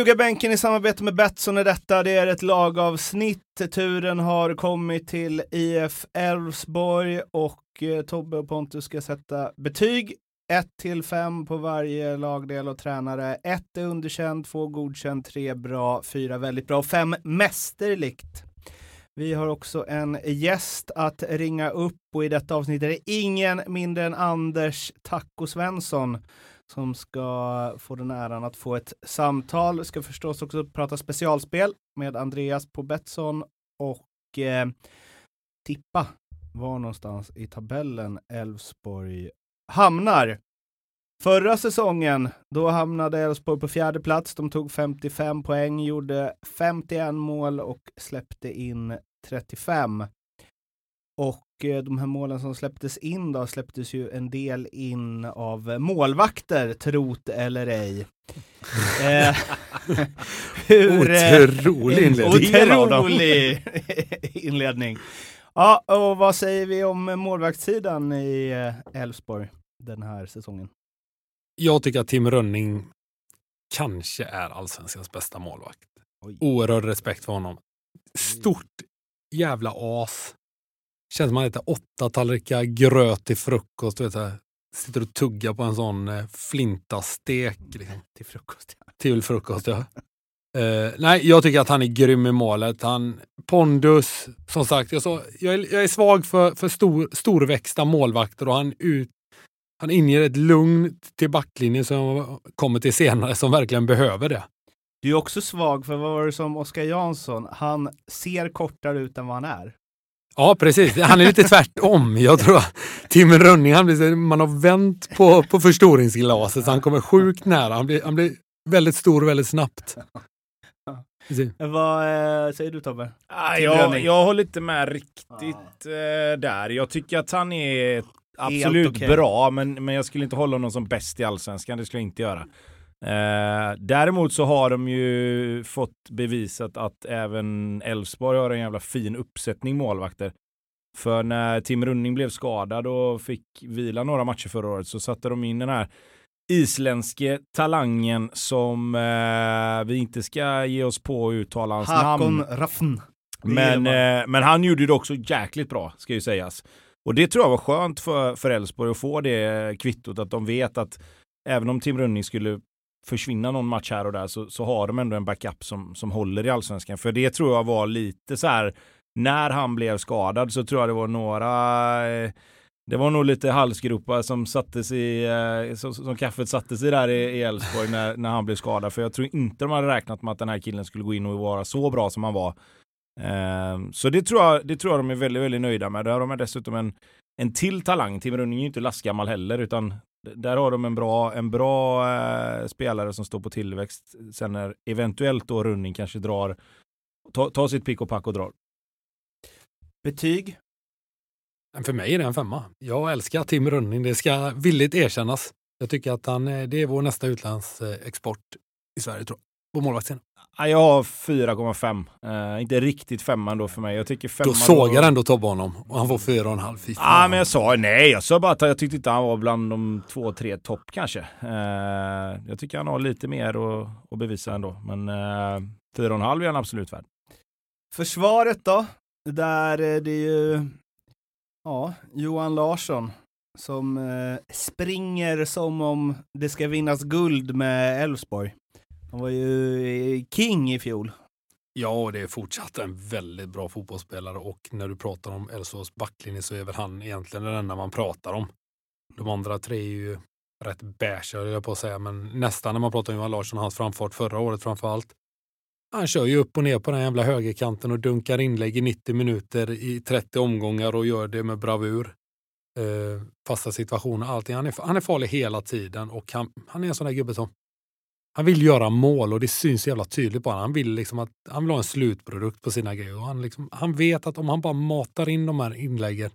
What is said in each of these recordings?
Ljugarbänken i samarbete med Betsson är detta. Det är ett lagavsnitt. Turen har kommit till IF Elfsborg och eh, Tobbe och Pontus ska sätta betyg 1 till 5 på varje lagdel och tränare. 1 är underkänd, 2 godkänd, 3 bra, 4 väldigt bra och 5 mästerligt. Vi har också en gäst att ringa upp och i detta avsnitt är det ingen mindre än Anders Taco Svensson som ska få den äran att få ett samtal. Vi ska förstås också prata specialspel med Andreas på Betsson och eh, tippa var någonstans i tabellen Elfsborg hamnar. Förra säsongen, då hamnade Elfsborg på fjärde plats. De tog 55 poäng, gjorde 51 mål och släppte in 35. Och eh, de här målen som släpptes in då släpptes ju en del in av målvakter, trot eller ej. eh, hur, eh, otrolig inledning. Otrolig inledning. Ja, och vad säger vi om målvaktssidan i Elfsborg den här säsongen? Jag tycker att Tim Rönning kanske är allsvenskans bästa målvakt. Oj. Oerhörd respekt för honom. Stort jävla as. Känns som man äter åtta tallrikar gröt till frukost. Vet du, sitter och tuggar på en sån eh, flintastek. Liksom. Till frukost. Ja. Till frukost, ja. Uh, nej, jag tycker att han är grym i målet. Han, pondus, som sagt, jag, så, jag, är, jag är svag för, för stor, storväxta målvakter och han, ut, han inger ett lugn till backlinjen som jag kommer till senare som verkligen behöver det. Du är också svag för, vad var det som Oskar Jansson, han ser kortare ut än vad han är. Ja, precis. Han är lite tvärtom. Jag tror att Tim Rönning, han blir, man har vänt på, på förstoringsglaset så han kommer sjukt nära. Han blir, han blir väldigt stor väldigt snabbt. Vad äh, säger du Tobbe? Ah, jag, jag håller inte med riktigt ah. äh, där. Jag tycker att han är absolut okay. bra, men, men jag skulle inte hålla honom som bäst i allsvenskan. Det skulle jag inte göra. Eh, däremot så har de ju fått bevisat att även Elfsborg har en jävla fin uppsättning målvakter. För när Tim Running blev skadad och fick vila några matcher förra året så satte de in den här isländske talangen som eh, vi inte ska ge oss på att uttala hans Hakon namn. Raffn. Men, eh, men han gjorde det också jäkligt bra, ska ju sägas. Och det tror jag var skönt för Elfsborg att få det kvittot, att de vet att även om Tim Running skulle försvinna någon match här och där så, så har de ändå en backup som, som håller i allsvenskan. För det tror jag var lite så här, när han blev skadad så tror jag det var några eh, det var nog lite halsgropar som sattes i, eh, som, som kaffet sattes i där i Elfsborg när, när han blev skadad. För jag tror inte de hade räknat med att den här killen skulle gå in och vara så bra som han var. Ehm, så det tror, jag, det tror jag de är väldigt, väldigt nöjda med. Där har de dessutom en, en till talang. Tim Rönning är ju inte lastgammal heller, utan där har de en bra, en bra eh, spelare som står på tillväxt. Sen när eventuellt då Running kanske drar, tar ta sitt pick och pack och drar. Betyg? För mig är det en femma. Jag älskar Tim Rönning, det ska villigt erkännas. Jag tycker att han, det är vår nästa utlandsexport eh, i Sverige, tror jag, på målvaktssidan. Jag har 4,5. Uh, eh, inte riktigt femman då för mig. Jag tycker femman då sågar då... ändå Tobbe honom och han får 4,5. Ja, ah, men jag sa nej. Jag sa bara att jag tyckte inte han var bland de två, tre topp kanske. Uh, jag tycker han har lite mer att, att bevisa ändå. Men uh, eh, 4,5 är han absolut värd. Försvaret då? Där är det ju ja, Johan Larsson som eh, springer som om det ska vinnas guld med Elfsborg. Han var ju eh, king i fjol. Ja, och det är fortsatt en väldigt bra fotbollsspelare och när du pratar om Elfsborgs backlinje så är väl han egentligen den enda man pratar om. De andra tre är ju rätt beige, höll jag på att säga, men nästan när man pratar om Johan Larsson och hans framfart förra året framför allt. Han kör ju upp och ner på den jävla högerkanten och dunkar inlägg i 90 minuter i 30 omgångar och gör det med bravur. Eh, fasta situationer, allting. Han är, han är farlig hela tiden och han, han är en sån där gubbe som han vill göra mål och det syns jävla tydligt på honom. Han vill, liksom att, han vill ha en slutprodukt på sina grejer. Och han, liksom, han vet att om han bara matar in de här inläggen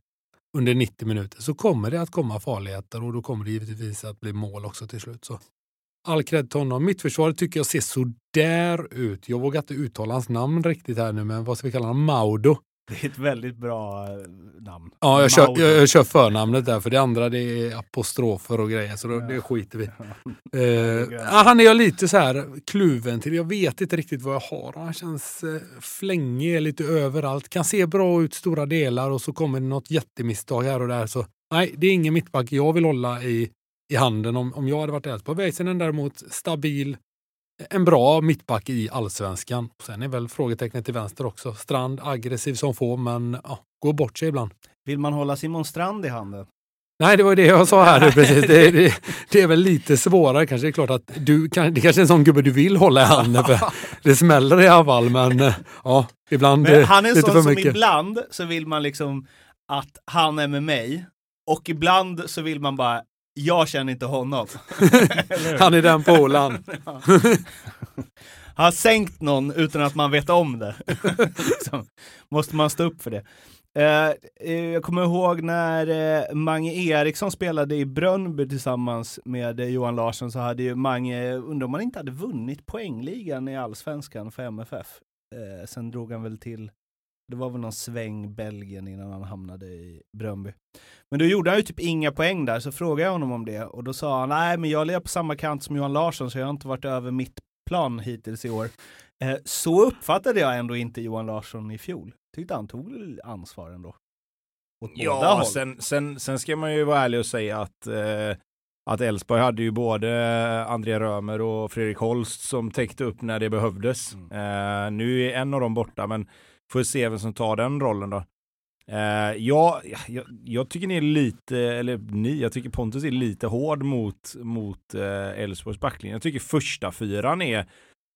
under 90 minuter så kommer det att komma farligheter och då kommer det givetvis att bli mål också till slut. Så all cred till honom. Mittförsvaret tycker jag ser sådär ut. Jag vågar inte uttala hans namn riktigt här nu, men vad ska vi kalla honom? Maudo. Det är ett väldigt bra eh, namn. Ja, jag kör, jag, jag kör förnamnet där, för det andra det är apostrofer och grejer, så då, det skiter vi ja, Han är jag lite så här kluven till. Jag vet inte riktigt vad jag har. Han känns eh, flängig lite överallt. Kan se bra ut stora delar och så kommer det något jättemisstag här och där. Så nej, det är ingen mittback jag vill hålla i, i handen om, om jag hade varit Elfsborg. Väisänen däremot stabil. En bra mittback i allsvenskan. Sen är väl frågetecknet till vänster också. Strand aggressiv som få, men ja, går bort sig ibland. Vill man hålla Simon Strand i handen? Nej, det var ju det jag sa här nu precis. Det, det, det är väl lite svårare kanske. Det är klart att du kan, det kanske är en sån gubbe du vill hålla i handen för det smäller i alla fall. Men eh, ja, ibland Men eh, han är en sån som ibland så vill man liksom att han är med mig och ibland så vill man bara jag känner inte honom. Han är den polaren. Han har sänkt någon utan att man vet om det. Måste man stå upp för det. Eh, eh, jag kommer ihåg när eh, Mange Eriksson spelade i Brönnby tillsammans med eh, Johan Larsson så hade ju Mange, undrar om han inte hade vunnit poängligan i allsvenskan för MFF. Eh, sen drog han väl till, det var väl någon sväng Belgien innan han hamnade i Brönnby. Men då gjorde han ju typ inga poäng där, så frågade jag honom om det och då sa han, nej men jag lever på samma kant som Johan Larsson så jag har inte varit över mitt plan hittills i år. Eh, så uppfattade jag ändå inte Johan Larsson i fjol. Tyckte han tog ansvar ändå. Åt båda Ja, håll. sen, sen, sen ska man ju vara ärlig och säga att eh, att Elfsborg hade ju både André Römer och Fredrik Holst som täckte upp när det behövdes. Mm. Eh, nu är en av dem borta, men får se vem som tar den rollen då. Uh, ja, jag, jag tycker ni är lite, eller ni, jag tycker Pontus är lite hård mot, mot uh, Elfsborgs backlinje. Jag tycker första fyran är,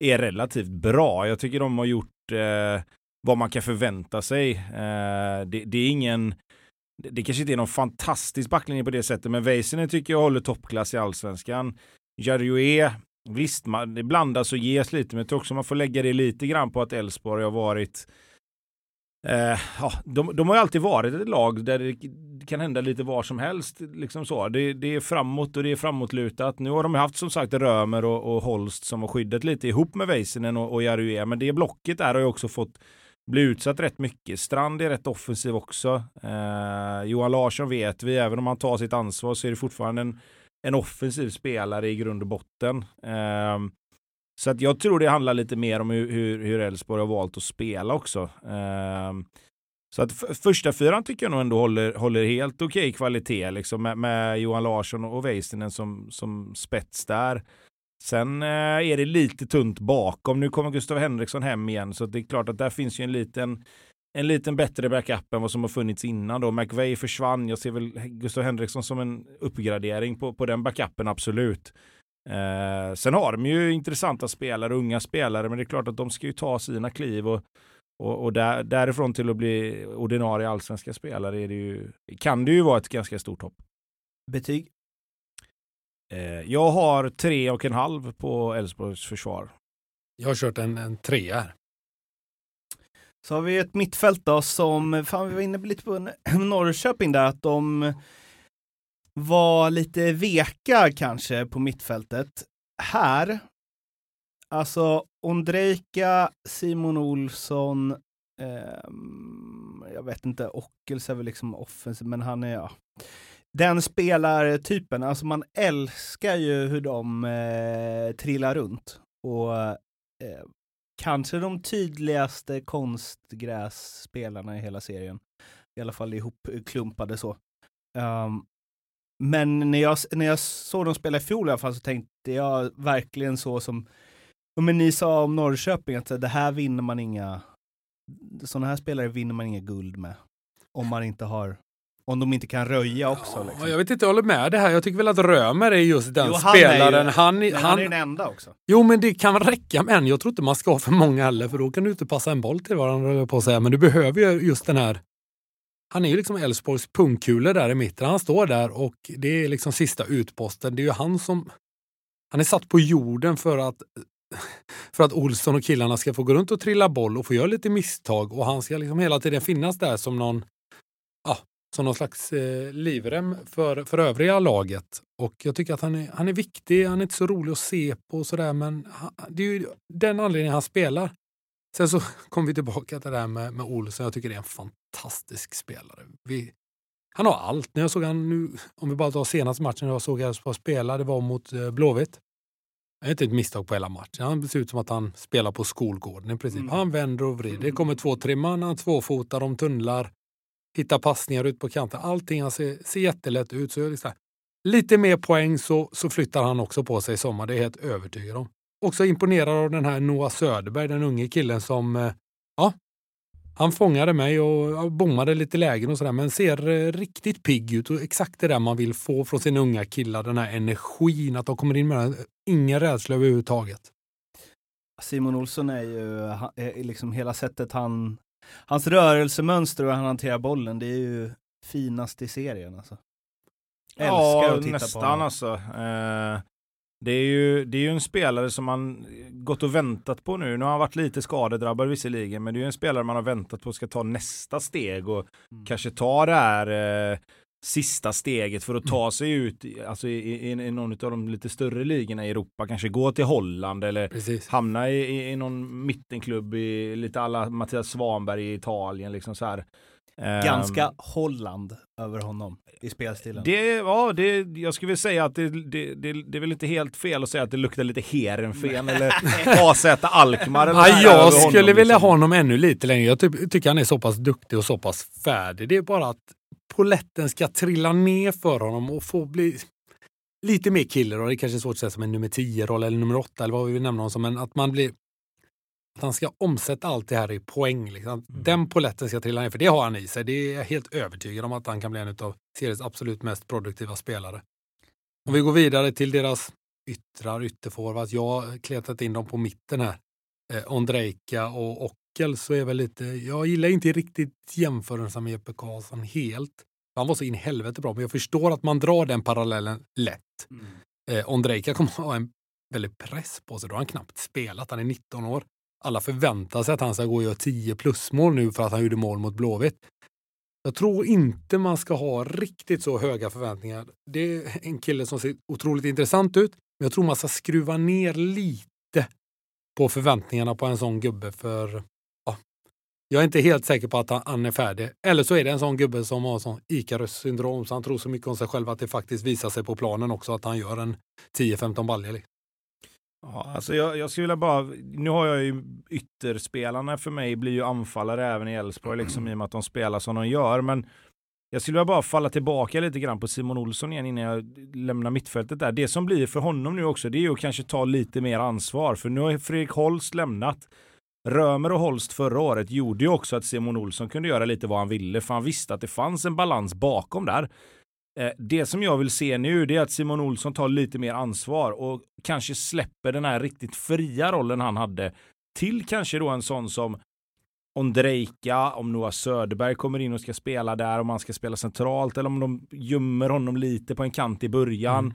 är relativt bra. Jag tycker de har gjort uh, vad man kan förvänta sig. Uh, det, det är ingen det, det kanske inte är någon fantastisk backlinje på det sättet, men Väisänen tycker jag håller toppklass i allsvenskan. Jarue, visst, man, det blandas och ges lite, men jag tror också man får lägga det lite grann på att Elfsborg har varit Eh, ja, de, de har ju alltid varit ett lag där det kan hända lite var som helst. Liksom så. Det, det är framåt och det är framåtlutat. Nu har de haft som sagt Römer och, och Holst som har skyddat lite ihop med Väisänen och, och Jarue. Men det blocket där har ju också fått bli utsatt rätt mycket. Strand är rätt offensiv också. Eh, Johan Larsson vet vi, även om han tar sitt ansvar så är det fortfarande en, en offensiv spelare i grund och botten. Eh, så att jag tror det handlar lite mer om hur, hur, Elfsborg har valt att spela också. Ehm, så att första fyran tycker jag nog ändå håller, håller helt okej kvalitet liksom med, med Johan Larsson och Väisänen som, som spets där. Sen eh, är det lite tunt bakom. Nu kommer Gustav Henriksson hem igen så det är klart att där finns ju en liten en liten bättre backup än vad som har funnits innan då. McVeigh försvann. Jag ser väl Gustav Henriksson som en uppgradering på, på den backupen, absolut. Eh, sen har de ju intressanta spelare, unga spelare, men det är klart att de ska ju ta sina kliv och, och, och där, därifrån till att bli ordinarie allsvenska spelare är det ju, kan det ju vara ett ganska stort hopp. Betyg? Eh, jag har tre och en halv på Elfsborgs försvar. Jag har kört en, en trea här. Så har vi ett mittfält då som, fan vi var inne lite på Norrköping där, att de var lite veka kanske på mittfältet. Här, alltså Ondrejka, Simon Olsson, eh, jag vet inte, Ockels är väl liksom offensiv, men han är, ja. Den spelartypen, alltså man älskar ju hur de eh, trillar runt. Och eh, kanske de tydligaste konstgrässpelarna i hela serien. I alla fall ihopklumpade så. Um, men när jag, när jag såg dem spela i fjol i alla fall så tänkte jag verkligen så som men ni sa om Norrköping, att det här vinner man inga, sådana här spelare vinner man inga guld med. Om man inte har, om de inte kan röja också. Liksom. Jag vet inte, jag håller med det här. Jag tycker väl att Römer är just den Jo, han är ju- spelaren. han, han, han är den enda också. Jo, men det kan räcka med en. Jag tror inte man ska ha för många heller, för då kan du inte passa en boll till varandra, på att säga. Men du behöver ju just den här... Han är ju liksom Elfsborgs pungkulor där i mitten. Han står där och det är liksom sista utposten. Det är ju han som... Han är satt på jorden för att, för att Olsson och killarna ska få gå runt och trilla boll och få göra lite misstag och han ska liksom hela tiden finnas där som någon, ja, som någon slags eh, livrem för, för övriga laget. Och jag tycker att han är, han är viktig, han är inte så rolig att se på och sådär men han, det är ju den anledningen han spelar. Sen så kom vi tillbaka till det här med, med Olsson. Jag tycker det är en fantastisk spelare. Vi, han har allt. När jag såg han nu, om vi bara tar senaste matchen jag såg Elfsborg spela, det var mot eh, Blåvitt. Det är inte ett misstag på hela matchen. Han ser ut som att han spelar på skolgården i princip. Mm. Han vänder och vrider. Det kommer två, tre man, han tvåfotar, de tunnlar, hittar passningar ut på kanten. Allting han ser, ser jättelätt ut. Så liksom, lite mer poäng så, så flyttar han också på sig i sommar, det är jag helt övertygad om. Också imponerad av den här Noah Söderberg, den unge killen som, eh, ja, han fångade mig och bommade lite lägen och sådär, men ser eh, riktigt pigg ut och exakt det där man vill få från sina unga killar, den här energin, att de kommer in med den, ingen rädsla överhuvudtaget. Simon Olsson är ju är liksom hela sättet han, hans rörelsemönster och hur han hanterar bollen, det är ju finast i serien alltså. Älskar ja, att titta nästan på honom. alltså. Eh, det är, ju, det är ju en spelare som man gått och väntat på nu. Nu har han varit lite skadedrabbad visserligen, men det är ju en spelare man har väntat på ska ta nästa steg och mm. kanske ta det här eh, sista steget för att ta mm. sig ut alltså i, i, i någon av de lite större ligorna i Europa. Kanske gå till Holland eller Precis. hamna i, i, i någon mittenklubb i lite alla Mattias Svanberg i Italien. Liksom så här. Ganska um, Holland över honom i spelstilen. Det, ja, det, jag skulle vilja säga att det, det, det, det är väl inte helt fel att säga att det luktar lite Heerenveen eller AZ Alkmaar. Eller ja, jag skulle honom, vilja liksom. ha honom ännu lite längre. Jag ty tycker han är så pass duktig och så pass färdig. Det är bara att poletten ska trilla ner för honom och få bli lite mer killer. Och det är kanske är svårt att säga som en nummer 10-roll eller nummer 8 eller vad vi vill nämna honom som. Men att man blir att han ska omsätta allt det här i poäng. Liksom. Mm. Den poletten ska trilla ner, för det har han i sig. Det är jag helt övertygad om att han kan bli en av seriens absolut mest produktiva spelare. Om vi går vidare till deras yttrar, ytterforwards. Jag har kletat in dem på mitten här. Eh, Ondrejka och Ockel så är väl lite, jag gillar inte riktigt jämförelsen med Jeppe Karlsson helt. Han var så in i helvete bra, men jag förstår att man drar den parallellen lätt. Mm. Eh, Ondrejka kommer ha en väldigt press på sig. Då har han knappt spelat, han är 19 år alla förväntar sig att han ska gå och göra 10 plusmål nu för att han gjorde mål mot Blåvitt. Jag tror inte man ska ha riktigt så höga förväntningar. Det är en kille som ser otroligt intressant ut, men jag tror man ska skruva ner lite på förväntningarna på en sån gubbe för ja, jag är inte helt säker på att han är färdig. Eller så är det en sån gubbe som har sån Icarus syndrom så han tror så mycket om sig själv att det faktiskt visar sig på planen också att han gör en 10-15 baljor. Liksom. Ja, alltså jag, jag skulle vilja bara, nu har jag ju ytterspelarna för mig blir ju anfallare även i Elfsborg liksom i och med att de spelar som de gör. Men jag skulle vilja bara falla tillbaka lite grann på Simon Olsson igen innan jag lämnar mittfältet där. Det som blir för honom nu också, det är ju att kanske ta lite mer ansvar. För nu har Fredrik Holst lämnat. Römer och Holst förra året gjorde ju också att Simon Olsson kunde göra lite vad han ville, för han visste att det fanns en balans bakom där. Eh, det som jag vill se nu det är att Simon Olsson tar lite mer ansvar och kanske släpper den här riktigt fria rollen han hade till kanske då en sån som Ondrejka, om Noah Söderberg kommer in och ska spela där, om han ska spela centralt eller om de gömmer honom lite på en kant i början.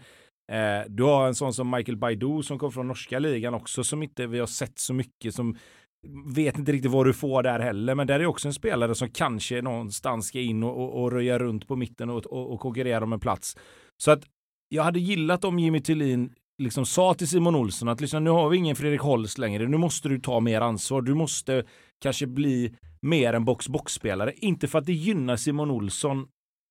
Mm. Eh, du har en sån som Michael Baidoo som kom från norska ligan också som inte vi har sett så mycket som vet inte riktigt vad du får där heller, men där är också en spelare som kanske någonstans ska in och, och, och röja runt på mitten och, och, och konkurrera om en plats. Så att jag hade gillat om Jimmy Tillin liksom sa till Simon Olsson att lyssna, nu har vi ingen Fredrik Holst längre, nu måste du ta mer ansvar, du måste kanske bli mer en box-box-spelare. Inte för att det gynnar Simon Olsson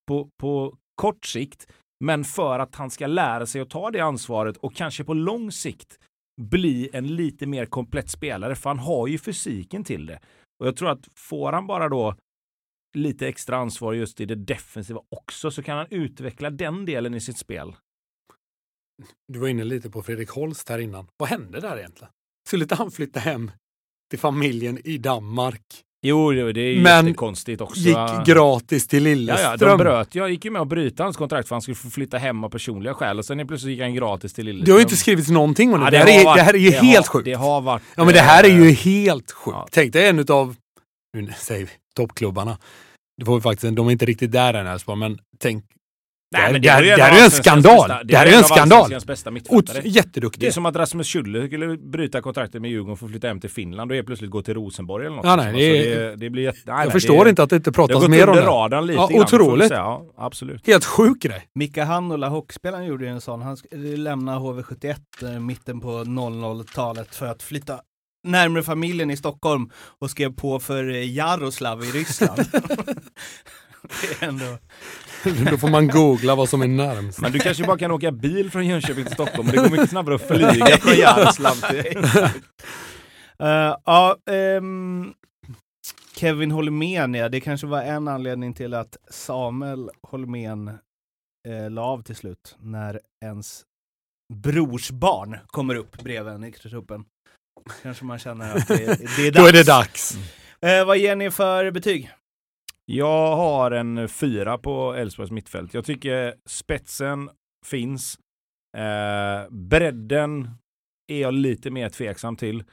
på, på kort sikt, men för att han ska lära sig att ta det ansvaret och kanske på lång sikt bli en lite mer komplett spelare, för han har ju fysiken till det. Och jag tror att får han bara då lite extra ansvar just i det defensiva också så kan han utveckla den delen i sitt spel. Du var inne lite på Fredrik Holst här innan. Vad hände där egentligen? Skulle inte han flytta hem till familjen i Danmark Jo, det är ju men jättekonstigt också. gick gratis till Lilleström. Ja, ja, de bröt. Jag gick ju med och bryta hans kontrakt för han skulle få flytta hem av personliga skäl och sen plötsligt gick han gratis till Lilleström. Det har ju inte skrivits någonting om det. Ja, det, det, här är, det här är ju helt har, sjukt. Det har varit... Ja, men det här är ju eh, helt sjukt. Ja. Tänk dig en av, nu säger vi, toppklubbarna. Det får vi faktiskt, de är inte riktigt där än Elfsborg, men tänk Nej, men det, här, det här är en skandal. Bästa, det, här är en skandal. jätteduktig. Det är som att Rasmus Schüller skulle bryta kontraktet med Djurgården för att flytta hem till Finland och plötsligt gå till Rosenborg eller något. Ja, nej, det, är, det, blir jätte, nej, jag nej, förstår inte att det inte pratas mer om det. Det har gått under radarn lite ja, grann, Otroligt. Ja, absolut. Helt sjuk grej. Mika Hannula, hockeyspelaren, gjorde ju en sån. Han lämnade HV71 mitten på 00-talet för att flytta närmare familjen i Stockholm och skrev på för Jaroslav i Ryssland. ändå... Då får man googla vad som är närmst. Men du kanske bara kan åka bil från Jönköping till Stockholm, men det går mycket snabbare att flyga från Jaroslav till Uh, ja, um, Kevin Holmén, ja, det kanske var en anledning till att Samuel Holmén eh, la av till slut, när ens brorsbarn kommer upp bredvid en i truppen. Kanske man känner att det, det är dags. Då är det dags. Eh, vad ger ni för betyg? Jag har en fyra på Elfsborgs mittfält. Jag tycker spetsen finns. Eh, bredden är jag lite mer tveksam till.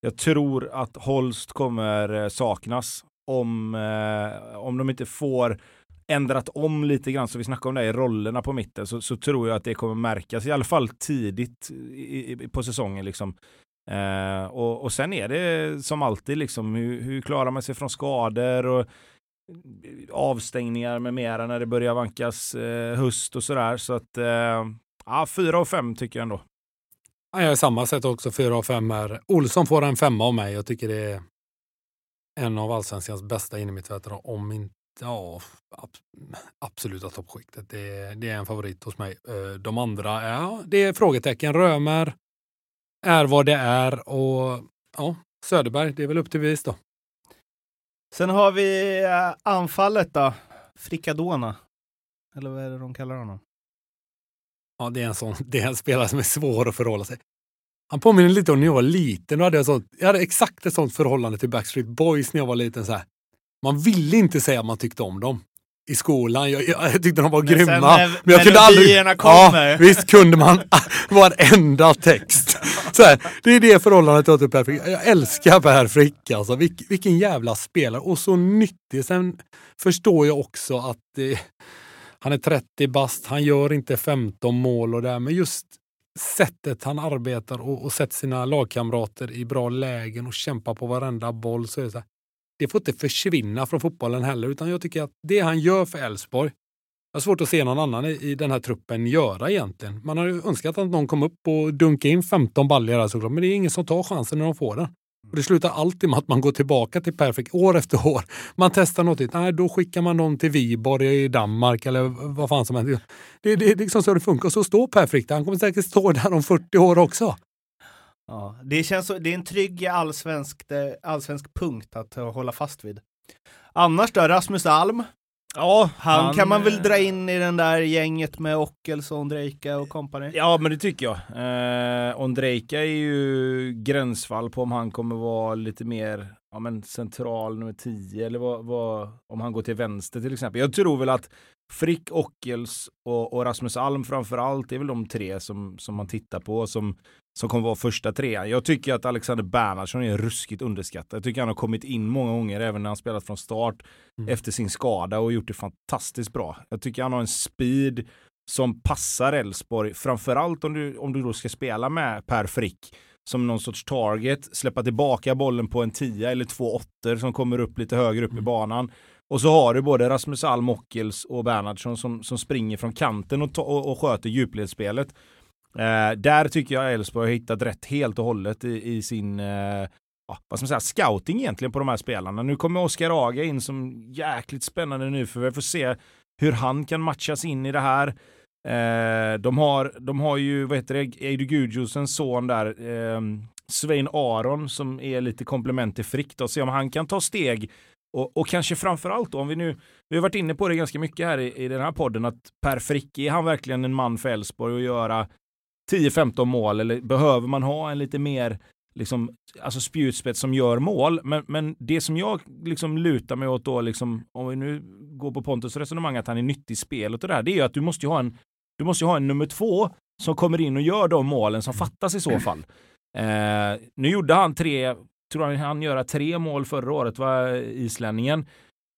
Jag tror att Holst kommer eh, saknas om, eh, om de inte får ändrat om lite grann, så vi snackar om det i rollerna på mitten, så, så tror jag att det kommer märkas, i alla fall tidigt i, i, på säsongen. Liksom. Eh, och, och sen är det som alltid, liksom, hur, hur klarar man sig från skador och avstängningar med mera när det börjar vankas eh, höst och sådär. Så att, eh, ja, fyra och fem tycker jag ändå. Ja, jag är samma sätt också, fyra av fem här. Olsson får en femma av mig. Jag tycker det är en av allsvenskans bästa innermittfältare, om inte Ja, absoluta toppskiktet. Det, det, är en favorit hos mig. Eh, de andra, ja, det är frågetecken. Römer är vad det är och ja, Söderberg, det är väl upp till bevis då. Sen har vi eh, anfallet då. Fricadona. Eller vad är det de kallar honom? Ja, det är en sån, det är en spelare som är svår att förhålla sig. Han påminner lite om när jag var liten. Då hade jag, sånt, jag hade exakt ett sånt förhållande till Backstreet Boys när jag var liten. Så här. Man ville inte säga att man tyckte om dem i skolan. Jag, jag, jag tyckte de var men grymma. När, men jag kunde aldrig... Kommer. Ja, visst kunde man varenda text. Så här, det är det förhållandet jag har till Per Frick. Jag älskar Per Frick alltså. Vilk, vilken jävla spelare och så nyttig. Sen förstår jag också att eh, han är 30 bast, han gör inte 15 mål och det men just sättet han arbetar och, och sätter sina lagkamrater i bra lägen och kämpar på varenda boll så är det så här, det får inte försvinna från fotbollen heller, utan jag tycker att det han gör för Elfsborg, jag har svårt att se någon annan i, den här truppen göra egentligen. Man har ju önskat att någon kom upp och dunkade in 15 baljor såklart, men det är ingen som tar chansen när de får den. Och det slutar alltid med att man går tillbaka till Perfect år efter år. Man testar något nytt. Nej, då skickar man dem till Viborg i Danmark eller vad fan som helst. Det, det, det är liksom så det funkar. Och så står Perfect Han kommer säkert stå där om 40 år också. Ja, det, känns så, det är en trygg allsvensk, allsvensk punkt att hålla fast vid. Annars då, Rasmus Alm? Ja, han, han, kan man väl dra in i den där gänget med Ockels och Ondrejka och kompani? Ja, men det tycker jag. Eh, Ondrejka är ju gränsfall på om han kommer vara lite mer ja, men central nummer 10 eller vad, vad, om han går till vänster till exempel. Jag tror väl att Frick, Ockels och, och Rasmus Alm framför allt är väl de tre som, som man tittar på som som kommer vara första trean. Jag tycker att Alexander Bernhardsson är ruskigt underskattad. Jag tycker han har kommit in många gånger även när han spelat från start mm. efter sin skada och gjort det fantastiskt bra. Jag tycker han har en speed som passar Elfsborg, framförallt om du, om du då ska spela med Per Frick som någon sorts target, släppa tillbaka bollen på en tia eller två åttor som kommer upp lite högre upp mm. i banan. Och så har du både Rasmus Alm, Ockels och Bernhardsson som, som springer från kanten och, och, och sköter djupledsspelet. Eh, där tycker jag Elfsborg har hittat rätt helt och hållet i, i sin eh, vad ska man säga, scouting egentligen på de här spelarna. Nu kommer Oskar Aga in som jäkligt spännande nu för vi får se hur han kan matchas in i det här. Eh, de, har, de har ju, vad heter det, Eidu Gudjosens son där, eh, Svein Aron som är lite komplement till Frick och se om han kan ta steg och, och kanske framförallt då, om vi nu, vi har varit inne på det ganska mycket här i, i den här podden, att Per Frick, är han verkligen en man för Elfsborg att göra 10-15 mål eller behöver man ha en lite mer liksom, alltså spjutspets som gör mål. Men, men det som jag liksom lutar mig åt då, liksom, om vi nu går på Pontus resonemang att han är nyttig i spelet och det här, det är ju att du måste ha en, du måste ha en nummer två som kommer in och gör de målen som fattas i så fall. Eh, nu gjorde han tre, tror han han göra tre mål förra året, var islänningen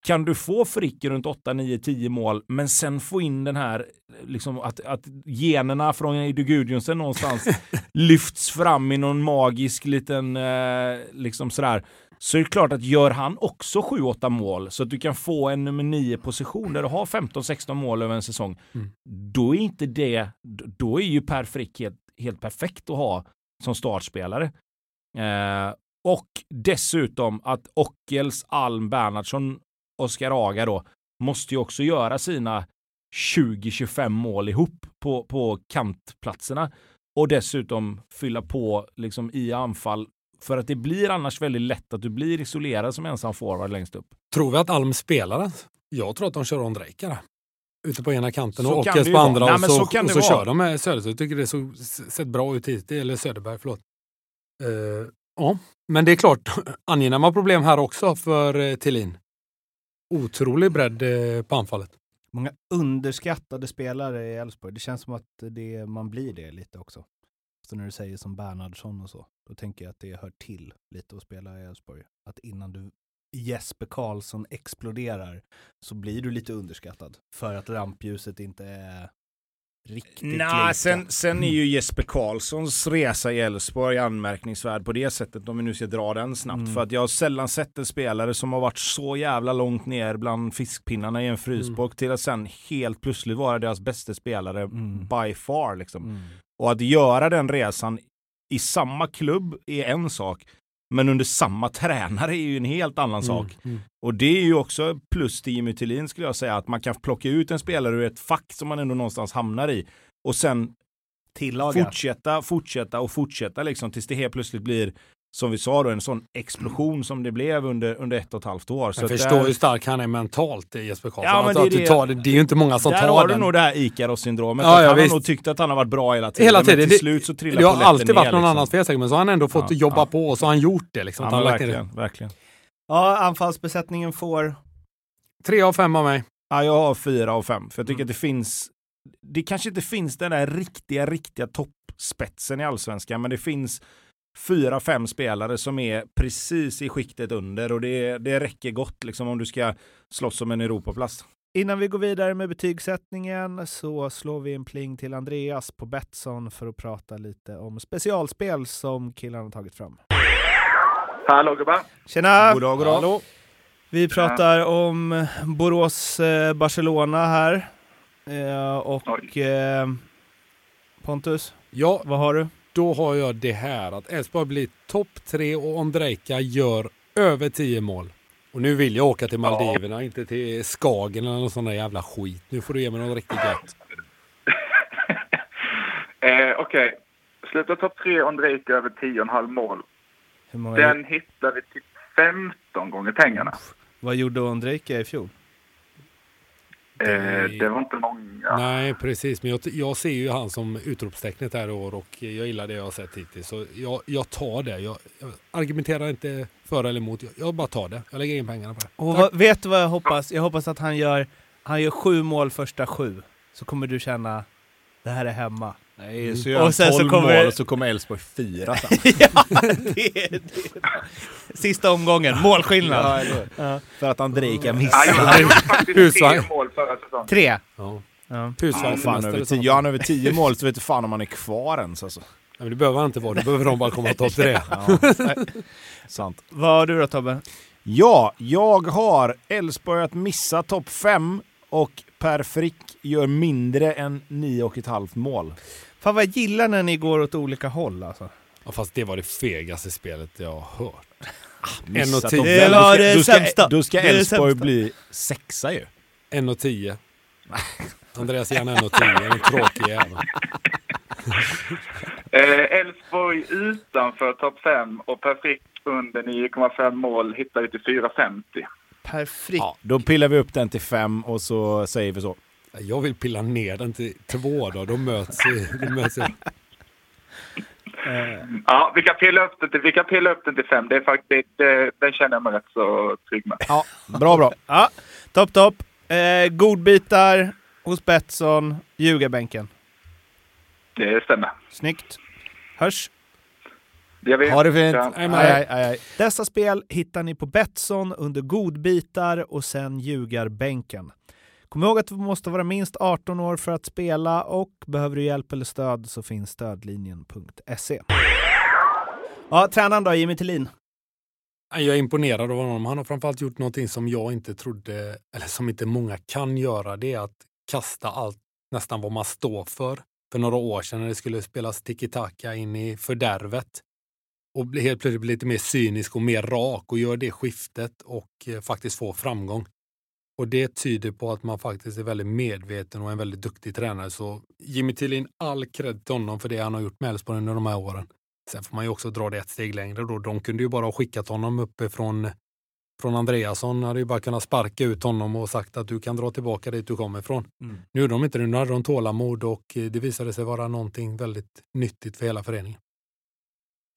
kan du få Frick runt 8, 9, 10 mål, men sen få in den här, liksom att, att generna från Edu Gudjonsen någonstans lyfts fram i någon magisk liten, eh, liksom sådär, så är det klart att gör han också 7-8 mål så att du kan få en nummer 9 position där du har 15-16 mål över en säsong, mm. då är inte det, då är ju Per Frick helt, helt perfekt att ha som startspelare. Eh, Och dessutom att Ockels, Alm, Bernhardsson, Oskar Aga då måste ju också göra sina 20-25 mål ihop på, på kantplatserna och dessutom fylla på liksom i anfall för att det blir annars väldigt lätt att du blir isolerad som ensam forward längst upp. Tror vi att Alm spelar? Jag tror att de kör Ondrejka Ute på ena kanten Så och det på andra vara. och Nej, så, så kan och så kör de med Söderström. Jag tycker det så, sett bra ut hittills. Eller Söderberg, förlåt. Eh, ja, men det är klart, angenäma problem här också för uh, Tillin. Otrolig bredd eh, på anfallet. Många underskattade spelare i Elfsborg. Det känns som att det, man blir det lite också. Så när du säger som Bernhardsson och så, då tänker jag att det hör till lite att spela i Elfsborg. Att innan du Jesper Karlsson exploderar så blir du lite underskattad för att rampljuset inte är riktigt lika. Nej, sen, sen är ju Jesper Karlssons resa i Elfsborg anmärkningsvärd på det sättet, om vi nu ska dra den snabbt. Mm. För att jag har sällan sett en spelare som har varit så jävla långt ner bland fiskpinnarna i en frysbock till att sen helt plötsligt vara deras bästa spelare Mm. by far. Liksom. Mm. Och att göra den resan i samma klubb är en sak, men under samma tränare är ju en helt annan sak. Mm. Och det är ju också plus till Jimmy Tillin skulle jag säga, att man kan plocka ut en spelare ur ett fack som man ändå någonstans hamnar i och sen Tillaga. fortsätta, fortsätta och fortsätta liksom tills det helt plötsligt blir, som vi sa då, en sån explosion som det blev under, under ett och ett halvt år. Så Jag förstår där, hur stark han är mentalt, eh, Jesper Karlsson. Ja, men att, det är att du det- tar det, det är ju inte många som där tar har den. du nog det här Ikaros-syndromet. Ja, ja, han visst. har nog tyckt att han har varit bra hela tiden. Hela men tiden. till Det- slut så trillar Det har alltid varit ner, någon liksom. annans fel säkert, men så har han ändå fått Ja, jobba ja. på och så har han gjort det. Liksom, Ja, men har verkligen, verkligen. Ja, anfallsbesättningen får Tre av fem av mig. Ja, jag har fyra av fem. För jag tycker Mm. att det finns... Det kanske inte finns den där riktiga, riktiga toppspetsen i allsvenskan, men det finns fyra, fem spelare som är precis i skiktet under och det, det räcker gott liksom om du ska slåss om en Europaplats. Innan vi går vidare med betygssättningen så slår vi en pling till Andreas på Betsson för att prata lite om specialspel som killarna har tagit fram. Hallå gubbar! Tjena! God dag, god dag. Vi pratar om Borås-Barcelona här. Eh, och Oj. eh, Pontus, Ja, vad har du? Då har jag det här att Elfsborg blir topp tre och Ondrejka gör över tio mål. Och nu vill jag åka till Maldiverna, inte till Skagen eller någon sån där jävla skit. Nu får du ge mig något riktigt gött. Eh, Okej. Sluta topp tre Ondrejka över 10,5 mål. Den hittar vi till 15 gånger pengarna. Vad gjorde Ondrejka i fjol? Eh, det var inte många. Nej, precis. Men jag, jag ser ju han som utropstecknet här i år och jag gillar det jag har sett hittills. Så jag, jag tar det. Jag, jag argumenterar inte för eller emot. Jag, jag bara tar det. Jag lägger in pengarna på det. Och vet du vad jag hoppas? Jag hoppas att han gör, han gör sju mål första sju. Så kommer du känna, det här är hemma. Nej, så Och gör han sen så 12 kommer- mål och så kommer Elfsborg fyra sen. ja, det är, det Sista omgången, målskillnad. Ja? Ja. För att Andrejka Ja, missar. han gjorde faktiskt Husvagn. tre mål förra säsongen. Tre. Ja. Ja. Gör han över tio mål så vet du fan om han är kvar ens alltså. Ja, men det behöver han inte vara. Det behöver de bara komma topp tre. Ja, sant. Vad har du då Tobbe? Ja, jag har Elfsborg att missa topp 5 och Per Frick gör mindre än 9,5 mål. Fan vad jag gillar när ni går åt olika håll alltså. Ja, fast det var det fegaste spelet jag har hört. Missa En och tio. Det var Då ska- det ska- sämsta. Då ska Det är det Elfsborg bli sexa ju. 1 och 10. Andreas gärna 1 och 10. En tråkig jävel. Eh, Elfsborg utanför topp 5 och Per Frick under 9,5 mål hittar vi till 4,50. Per Frick. Ja, då pillar vi upp den till 5 och så säger vi så. Jag vill pilla ner den till två då. Då möts vi. Då möts vi. Eh, Ja, vi kan pilla upp den till, vi kan pilla upp den till 5. Det är faktiskt, det, den känner jag mig rätt så trygg med. Ja, bra bra. ja, topp topp. Eh, godbitar hos Betsson, ljugarbänken. Det stämmer. Snyggt. Hörs. Det. Ha det fint. Ja. Aj, aj, aj, aj. Dessa spel hittar ni på Betsson under godbitar och sen ljugarbänken. Kom ihåg att du måste vara minst 18 år för att spela och behöver du hjälp eller stöd så finns stödlinjen.se. Ja, tränaren då, Jimmy Tillin. Jag är imponerad av honom. Han har framförallt gjort någonting som jag inte trodde, eller som inte många kan göra. Det är att kasta allt, nästan vad man står för. För några år sedan när det skulle spelas tiki-taka in i fördärvet. och helt plötsligt bli lite mer cynisk och mer rak och gör det skiftet och eh, faktiskt får framgång. Och det tyder på att man faktiskt är väldigt medveten och en väldigt duktig tränare. Så Jimmy Tillin, all cred till honom för det han har gjort med Elfsborg under de här åren. Sen får man ju också dra det ett steg längre då. De kunde ju bara ha skickat honom uppifrån från Andreasson hade ju bara kunnat sparka ut honom och sagt att du kan dra tillbaka dit du kommer ifrån. Mm. Nu gjorde de inte det, nu hade de tålamod och eh, det visade sig vara någonting väldigt nyttigt för hela föreningen.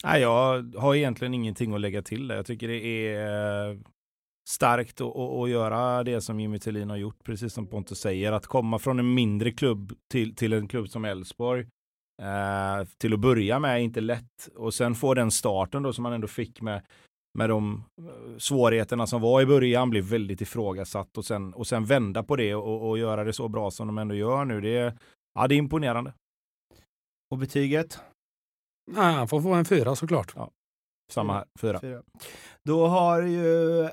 Nej, jag har egentligen ingenting att lägga till där. Jag tycker det är eh, starkt att, göra det som Jimmy Tillin har gjort, precis som Pontus säger. Att komma från en mindre klubb till, till en klubb som Elfsborg eh, till att börja med är inte lätt. Och sen få den starten då som man ändå fick med, med de eh, svårigheterna som var i början, blev väldigt ifrågasatt och sen, och sen vända på det och, och göra det så bra som de ändå gör nu. Det är, ja, det är imponerande. Och betyget? Nej, han får få en fyra såklart. Samma här, fyra. Fyra. Då har ju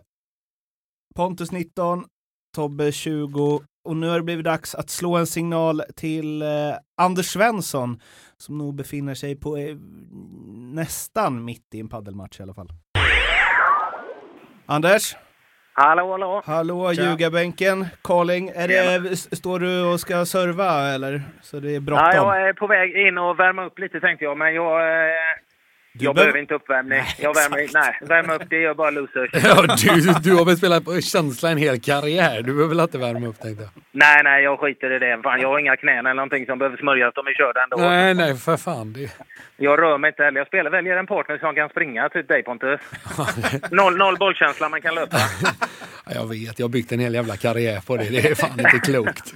Pontus 19, Tobbe 20 och nu har det blivit dags att slå en signal till eh, Anders Svensson som nog befinner sig på eh, nästan mitt i en paddelmatch i alla fall. Anders, Hallå, hallå. hallå Tja. ljugarbänken, calling. Är det, står du och ska serva eller? Så det är bråttom? Ja, jag är på väg in och värma upp lite tänkte jag, men jag, eh, Du jag behöver- inte uppvärmning. jag värmer, nej, värma upp det gör bara losers. Ja, du, du har väl spelat på känsla en hel karriär. Du behöver väl inte värma upp tänkte jag. nej, nej, jag skiter i det. Fan, jag har inga knän eller någonting som behöver smörjas. De är körda ändå. Nej, nej, för fan. Det... Jag rör mig inte heller. Jag spelar, väljer en partner som kan springa, typ dig Pontus. Noll, noll bollkänsla, man kan löpa. Ja, Jag vet, jag har byggt en hel jävla karriär på det. Det är fan inte klokt.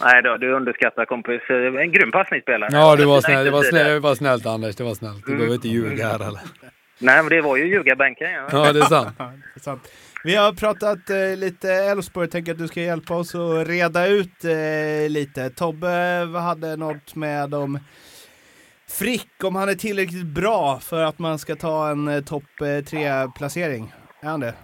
Nej, då, du underskattar kompis. En grym passningsspelare. Ja, det var, snäll, det var, snäll, det var snällt Anders. Det var snällt. Du behöver inte ljuga här eller? Nej, men det var ju ljugarbänken. Ja. Ja, det är sant. Ja, det är sant. Vi har pratat eh, lite Elfsborg, tänker att du ska hjälpa oss att reda ut eh, lite. Tobbe hade något med om Frick, om han är tillräckligt bra för att man ska ta en eh, topp eh, tre-placering. Är han det?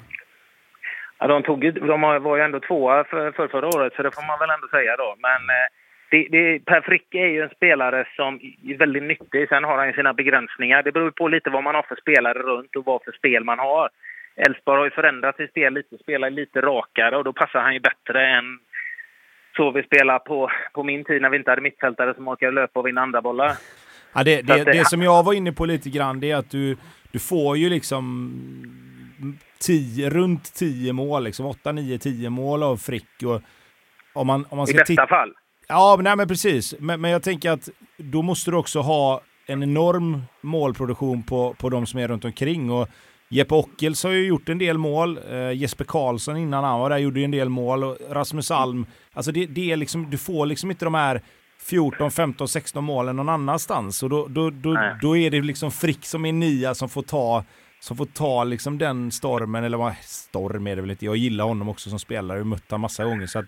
Ja, de, tog, de var ju ändå tvåa för, för förra året, så det får man väl ändå säga då. Men eh, det, det, Per Frick är ju en spelare som är väldigt nyttig. Sen har han ju sina begränsningar. Det beror på lite vad man har för spelare runt och vad för spel man har. Elfsborg har ju förändrat sitt spel lite, spelar lite rakare och då passar han ju bättre än så vi spelade på, på min tid när vi inte hade mittfältare som orkade löpa och vinna andra bollar. Ja, det, det, det- det som jag var inne på lite grann, det är att du, du får ju liksom tio, runt 10 mål, liksom 8, 9, 10 mål av Frick. Och om man, om man I ska bästa titta... fall. Ja, men, nej, men precis. Men, men jag tänker att då måste du också ha en enorm målproduktion på, på de som är runt omkring. Och Jeppe Ockels har ju gjort en del mål. Eh, Jesper Karlsson innan han var där gjorde ju en del mål. Och Rasmus Alm. Alltså det, det är liksom, du får liksom inte de här 14, 15, 16 målen någon annanstans. Och då, då, då, då är det liksom Frick som är nia som får ta som får ta liksom den stormen, eller vad storm är det väl inte. Jag gillar honom också som spelare, jag har mött honom massa gånger. Så att,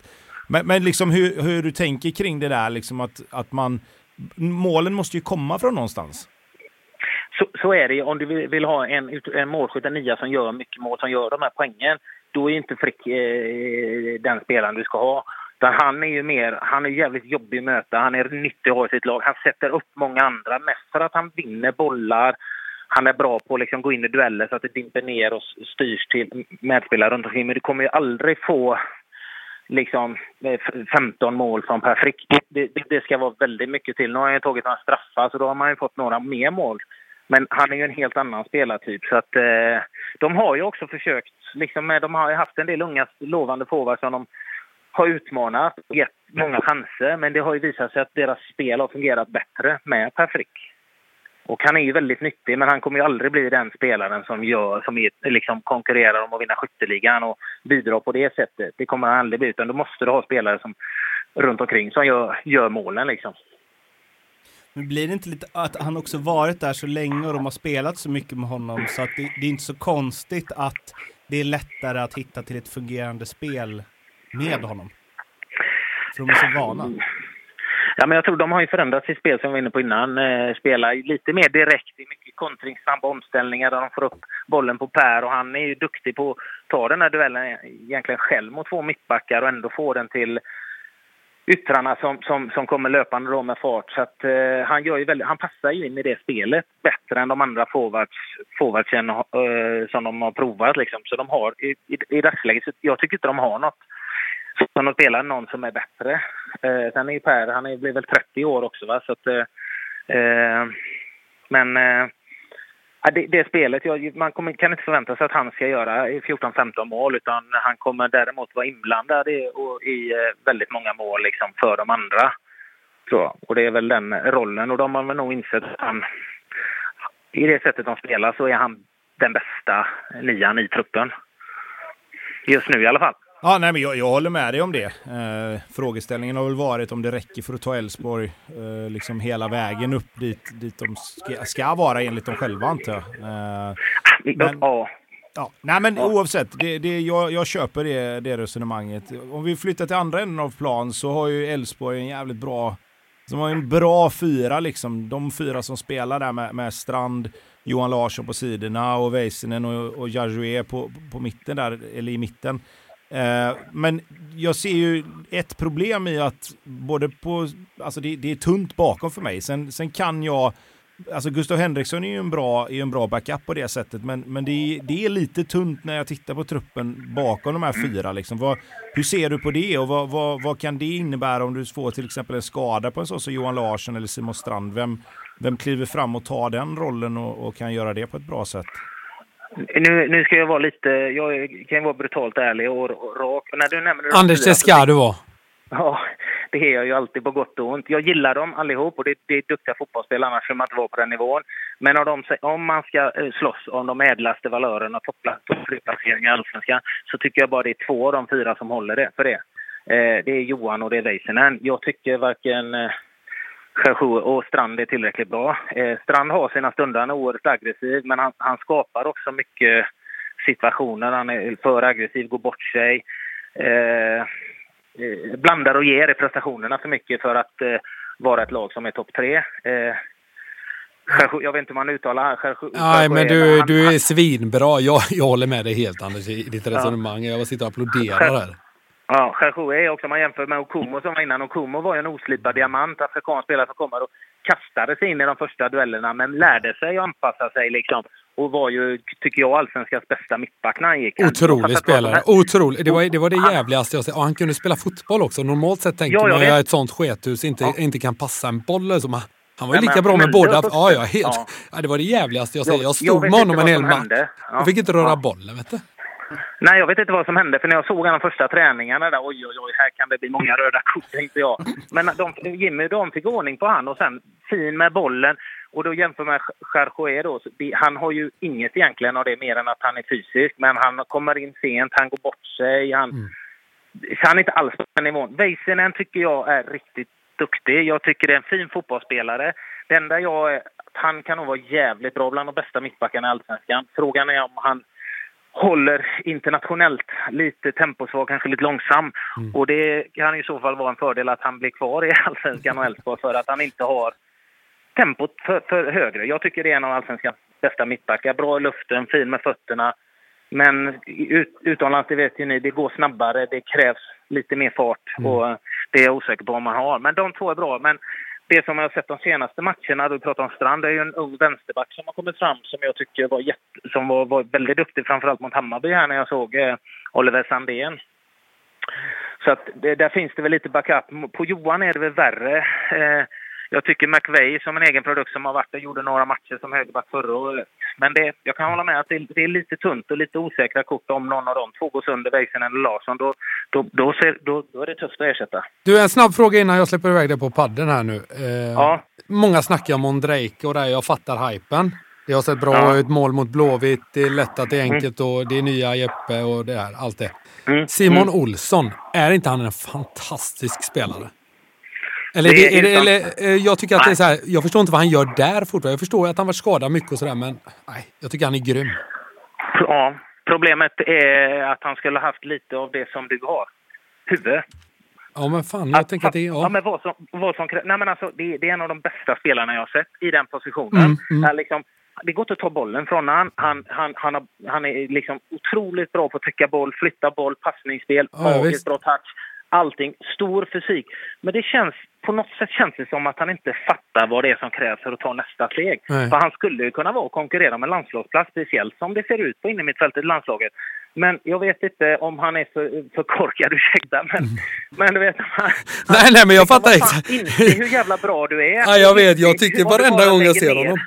men, men liksom hur, hur du tänker kring det där, liksom att, att man... Målen måste ju komma från någonstans. Så, så är det ju. Om du vill, vill ha en, en målskytt, en nia som gör mycket mål, som gör de här poängen, då är inte Frick eh, den spelaren du ska ha. Utan han är ju mer, han är jävligt jobbig att möta, han är nyttig att ha i sitt lag. Han sätter upp många andra, mest för att han vinner bollar. Han är bra på att liksom gå in i dueller så att det dimper ner och styrs till medspelare runt omkring. Men du kommer ju aldrig få liksom eh, 15 mål från Per Frick. Det, det, det ska vara väldigt mycket till. Nu har han ju tagit några straffar så då har man ju fått några mer mål. Men han är ju en helt annan spelartyp. Så att, eh, de har ju också försökt, liksom, de har ju haft en del unga lovande forwards som de har utmanat och gett många chanser. Men det har ju visat sig att deras spel har fungerat bättre med Per Frick. Och han är ju väldigt nyttig, men han kommer ju aldrig bli den spelaren som, gör, som är, liksom konkurrerar om att vinna skytteligan och bidrar på det sättet. Det kommer han aldrig bli, utan då måste du ha spelare som, runt omkring som gör, gör målen. Liksom. Men blir det inte lite att han också varit där så länge och de har spelat så mycket med honom så att det, det är inte så konstigt att det är lättare att hitta till ett fungerande spel med honom? För de är så vana. Ja, men jag tror de har ju förändrat sitt spel som vi var inne på innan. Eh, spelar lite mer direkt i mycket kontring, snabba omställningar där de får upp bollen på Per och han är ju duktig på att ta den här duellen egentligen själv mot två mittbackar och ändå få den till yttrarna som, som, som kommer löpande då med fart. Så att, eh, han, gör ju väldigt, han passar ju in i det spelet bättre än de andra forwards, forwardsen eh, som de har provat. Liksom. Så de har i, i, i dagsläget, jag tycker inte de har något som att spela någon som är bättre. Eh, sen är ju Per, han är, blir väl 30 år också va, så att eh, eh men eh, det, det spelet, jag, man kommer, kan inte förvänta sig att han ska göra 14-15 mål utan han kommer däremot vara inblandad i, och, i eh, väldigt många mål liksom, för de andra. Så, och det är väl den rollen och de har väl nog insett att han, i det sättet de spelar så är han den bästa nian i truppen. Just nu i alla fall. Ja, nej, men jag, jag håller med dig om det. Eh, frågeställningen har väl varit om det räcker för att ta Elfsborg eh, liksom hela vägen upp dit, dit de ska, ska vara enligt dem själva antar jag. Eh, men, ja. Ja, nej men oavsett, det, det, jag, jag köper det, det resonemanget. Om vi flyttar till andra änden av plan så har ju Elfsborg en jävligt bra, de har en bra fyra liksom. De fyra som spelar där med, med Strand, Johan Larsson på sidorna och Väisänen och, och Jarjue på, på mitten där, eller i mitten. Eh, men jag ser ju ett problem i att både på, alltså det, det, är tunt bakom för mig. Sen, sen kan jag, alltså Gustav Henriksson är ju en bra, är en bra backup på det sättet, men, men det, det är lite tunt när jag tittar på truppen bakom de här fyra. Liksom. Vad, hur ser du på det och vad, vad, vad, kan det innebära om du får till exempel en skada på en sån som Johan Larsson eller Simon Strand? Vem, vem kliver fram och tar den rollen och, och kan göra det på ett bra sätt? Nu, nu ska jag vara lite, jag kan vara brutalt ärlig och, rak. När du nämner Anders, det ska du vara. Ja, det är jag ju alltid på gott och ont. Jag gillar dem allihop och det, det är duktiga fotbollsspelare, annars skulle man inte vara på den nivån. Men av dem, om man ska eh, slåss om de ädlaste valörerna, topplaceringar i Allsvenskan, så tycker jag bara det är två av de fyra som håller det för det. Eh, det är Johan och det är Väisänen. Jag tycker varken eh, Cherchou och Strand är tillräckligt bra. Eh, Strand har sina stunder, han är oerhört aggressiv, men han, han, skapar också mycket situationer. Han är för aggressiv, går bort sig. Eh, eh, blandar och ger i prestationerna för mycket för att eh, vara ett lag som är topp tre. Eh, jag vet inte hur man uttalar. Nej, men du, han, du är svinbra. Jag, jag håller med dig helt Anders i ditt resonemang. Jag sitter och applåderar här. Ja, Cherchou är också, om man jämför med Okumo som var innan. Okumo var ju en oslipad diamant, afrikansk spelare som kommer och kastade sig in i de första duellerna, men lärde sig att anpassa sig liksom. Och var ju, tycker jag, allsvenskans bästa mittback när han gick. Otrolig spelare. Otrolig. Det var, det var det jävligaste jag sett. Och han kunde spela fotboll också. Normalt sett tänker ja, man att ett sånt skethus inte, ja. inte kan passa en boll. Liksom. Han var ju lika bra med båda. Ja, ja, helt. Ja. ja. det var det jävligaste jag sett. Jag stod jag med honom en hel match. Ja. Jag fick inte röra bollen, vet du. Nej, jag vet inte vad som hände. För när jag såg de första träningarna där, oj, oj, oj, här kan det bli många röda kort, tänkte jag. Men de, Jimmy, de fick ordning på han och sen fin med bollen. Och då jämför med Charchoé då, han har ju inget egentligen av det mer än att han är fysisk. Men han kommer in sent, han går bort sig, han... Mm. Han är inte alls på den nivån. Väisänen tycker jag är riktigt duktig. Jag tycker det är en fin fotbollsspelare. Det enda jag är, han kan nog vara jävligt bra, bland de bästa mittbackarna i Allsvenskan. Frågan är om han håller internationellt. Lite temposvag, kanske lite långsam. Mm. Och det kan i så fall vara en fördel att han blir kvar i Allsvenskan och Elfsborg för att han inte har tempot för, för, högre. Jag tycker det är en av Allsvenskans bästa mittbackar. Bra i luften, fin med fötterna. Men ut, utomlands, det vet ju ni, det går snabbare, det krävs lite mer fart. Mm. Och det är jag osäker på om man har. Men de två är bra. Men det som jag har sett de senaste matcherna, du pratar om Strand, det är ju en ung vänsterback som har kommit fram som jag tycker var, jätte, som var, var väldigt duktig, framförallt mot Hammarby här när jag såg eh, Oliver Sandén. Så att det, där finns det väl lite backup. På Johan är det väl värre. Eh, jag tycker McVeigh som en egen produkt som har varit där gjorde några matcher som högerback förra året. Men det, jag kan hålla med att det, det, är lite tunt och lite osäkra kort om någon av de två går sönder, Väisänen eller Larsson. Då, då, då, ser, då, då, är det tufft att ersätta. Du, en snabb fråga innan jag släpper iväg dig på padden här nu. Eh, ja. Många snackar om Ondrejka och där jag fattar hypen. Det har sett bra ja. ut, mål mot Blåvitt, det är lätt att det är enkelt och det är nya Jeppe och det här, allt det. Mm. Simon mm. Olsson, är inte han en fantastisk spelare? Eller, det, det, eller, eller, eh, jag tycker att det är så här, jag förstår inte vad han gör där fortfarande. Jag förstår att han var skadad mycket och sådär, men nej, jag tycker han är grym. Ja, problemet är att han skulle ha haft lite av det som du har. Huvud. Ja, men fan, jag att, tänker att det är... Ja, ja men vad som, vad som Nej, men alltså, det, det, är en av de bästa spelarna jag har sett i den positionen. Mm, mm. Liksom, det går inte att ta bollen från han. Han, han, han, har, han är liksom otroligt bra på att täcka boll, flytta boll, passningsspel, ja, bra touch allting, stor fysik. Men det känns, på något sätt känns det som att han inte fattar vad det är som krävs för att ta nästa steg. Nej. För han skulle ju kunna vara och konkurrera med landslagsplats, speciellt som det ser ut på innermittfältet i landslaget. Men jag vet inte om han är för, för korkad, ursäkta, men, men du vet... Han, Nej, nej, men jag fattar fan, exakt. Inse hur jävla bra du är. Ja, jag vet. Jag tycker varenda bara gång jag ser honom.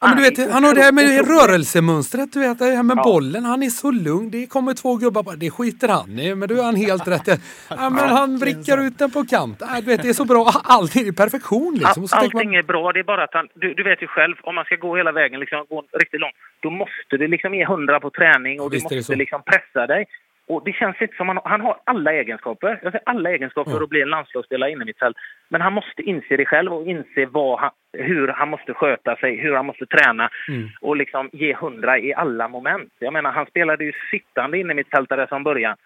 Ja. Men du Han vet, är han har det här med rörelsemönstret, du vet, det här med Ja. bollen. Han är så lugn. Det kommer två gubbar bara, det skiter han i. Men du har han helt rätt. Ja, men han vrickar ut den på kant. Ja, du vet, det är så bra. Allting är perfektion liksom. All, allting man, är bra, det är bara att han, du, du vet ju själv, om man ska gå hela vägen, liksom, gå riktigt långt, då måste du liksom ge hundra på träning och Visst är du måste liksom pressa dig. Och det känns inte som han, han har alla egenskaper. Jag säger alla egenskaper för att bli en landslagsspelare inne i mitt fält. Men han måste inse det själv och inse han, hur han måste sköta sig, hur han måste träna Mm. och liksom ge hundra i alla moment. Jag menar, han spelade ju sittande inne i mitt fältare från början.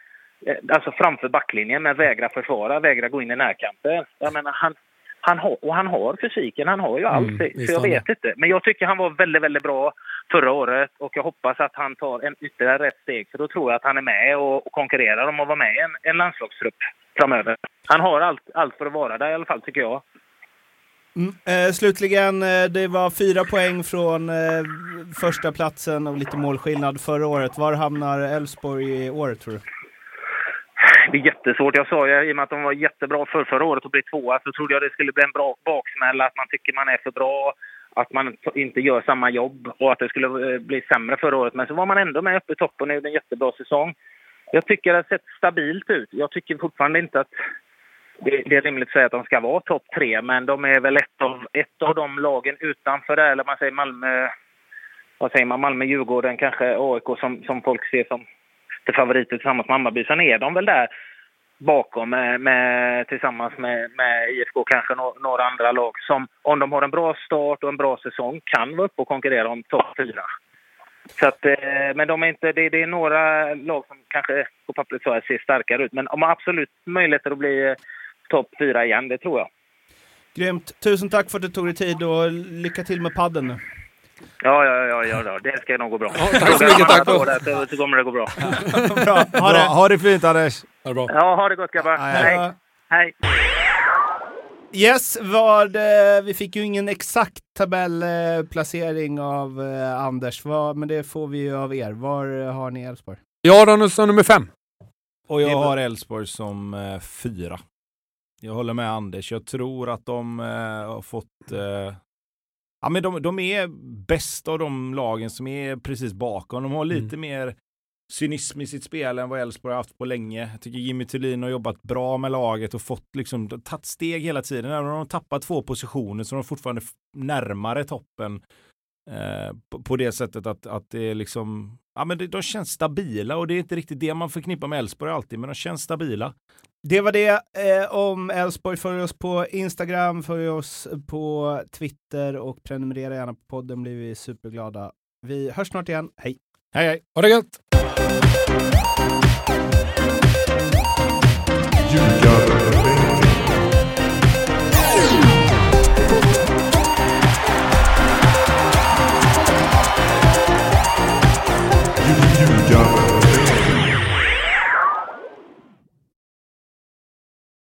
Eh, Alltså framför backlinjen, men vägra försvara, vägra gå in i närkamper. Jag menar, han, han har, och han har fysiken, han har ju allt. Mm, så jag vet inte. Men jag tycker han var väldigt, väldigt bra förra året och jag hoppas att han tar en ytterligare rätt steg. För då tror jag att han är med och, och konkurrerar om att vara med i en, en landslagstrupp framöver. Han har allt, allt för att vara där i alla fall, tycker jag. Mm. Eh, slutligen, eh, det var fyra poäng från eh, första platsen och lite målskillnad förra året. Var hamnar Elfsborg i år tror du? Det är jättesvårt. Jag sa ju i och med att de var jättebra för förra året och blev tvåa så trodde jag det skulle bli en bra baksmälla. Att man tycker man är för bra, att man inte gör samma jobb och att det skulle eh, bli sämre förra året. Men så var man ändå med uppe i toppen och gjorde en jättebra säsong. Jag tycker det har sett stabilt ut. Jag tycker fortfarande inte att det, det är rimligt att säga att de ska vara topp tre, men de är väl ett av, ett av de lagen utanför det, eller man säger Malmö, vad säger man, Malmö-Djurgården, kanske AIK som, som folk ser som till favoriter tillsammans med Hammarby. Sen är de väl där bakom med, med, tillsammans med, med IFK kanske no, några andra lag som om de har en bra start och en bra säsong kan vara uppe och konkurrera om topp fyra. Så att, eh, men de är inte, det, det är några lag som kanske på pappret så ser starkare ut. Men de har absolut möjligheter att bli eh, topp fyra igen, det tror jag. Grymt! Tusen tack för att du tog dig tid och lycka till med padden nu. Ja, ja, ja, ja, ja. det ska nog gå bra. tack så mycket, tack. Så, så kommer det gå bra. Bra, ha Bra, det! ha det fint Anders! Ja, det bra. Ja, ha det gott grabbar. Hej. Hej. Yes, vad, eh, vi fick ju ingen exakt tabellplacering av eh, Anders, vad, men det får vi ju av er. Var eh, har ni Elfsborg? Jag har den som nummer fem. Och jag har Elfsborg som eh, fyra. Jag håller med Anders. Jag tror att de eh, har fått... Eh, ja, men de, de är bäst av de lagen som är precis bakom. De har lite mer cynism i sitt spel än vad Elfsborg har haft på länge. Jag tycker Jimmy Thulin har jobbat bra med laget och fått liksom tagit steg hela tiden. Även om de har tappat två positioner så är de fortfarande närmare toppen. Eh, på, på det sättet att, att det är liksom, ja men det, de känns stabila och det är inte riktigt det man förknippar med Elfsborg alltid, men de känns stabila. Det var det eh, om Elfsborg. Följ oss på Instagram, följ oss på Twitter och prenumerera gärna på podden blir vi superglada. Vi hörs snart igen. Hej! Hej, hej! Ha det gött!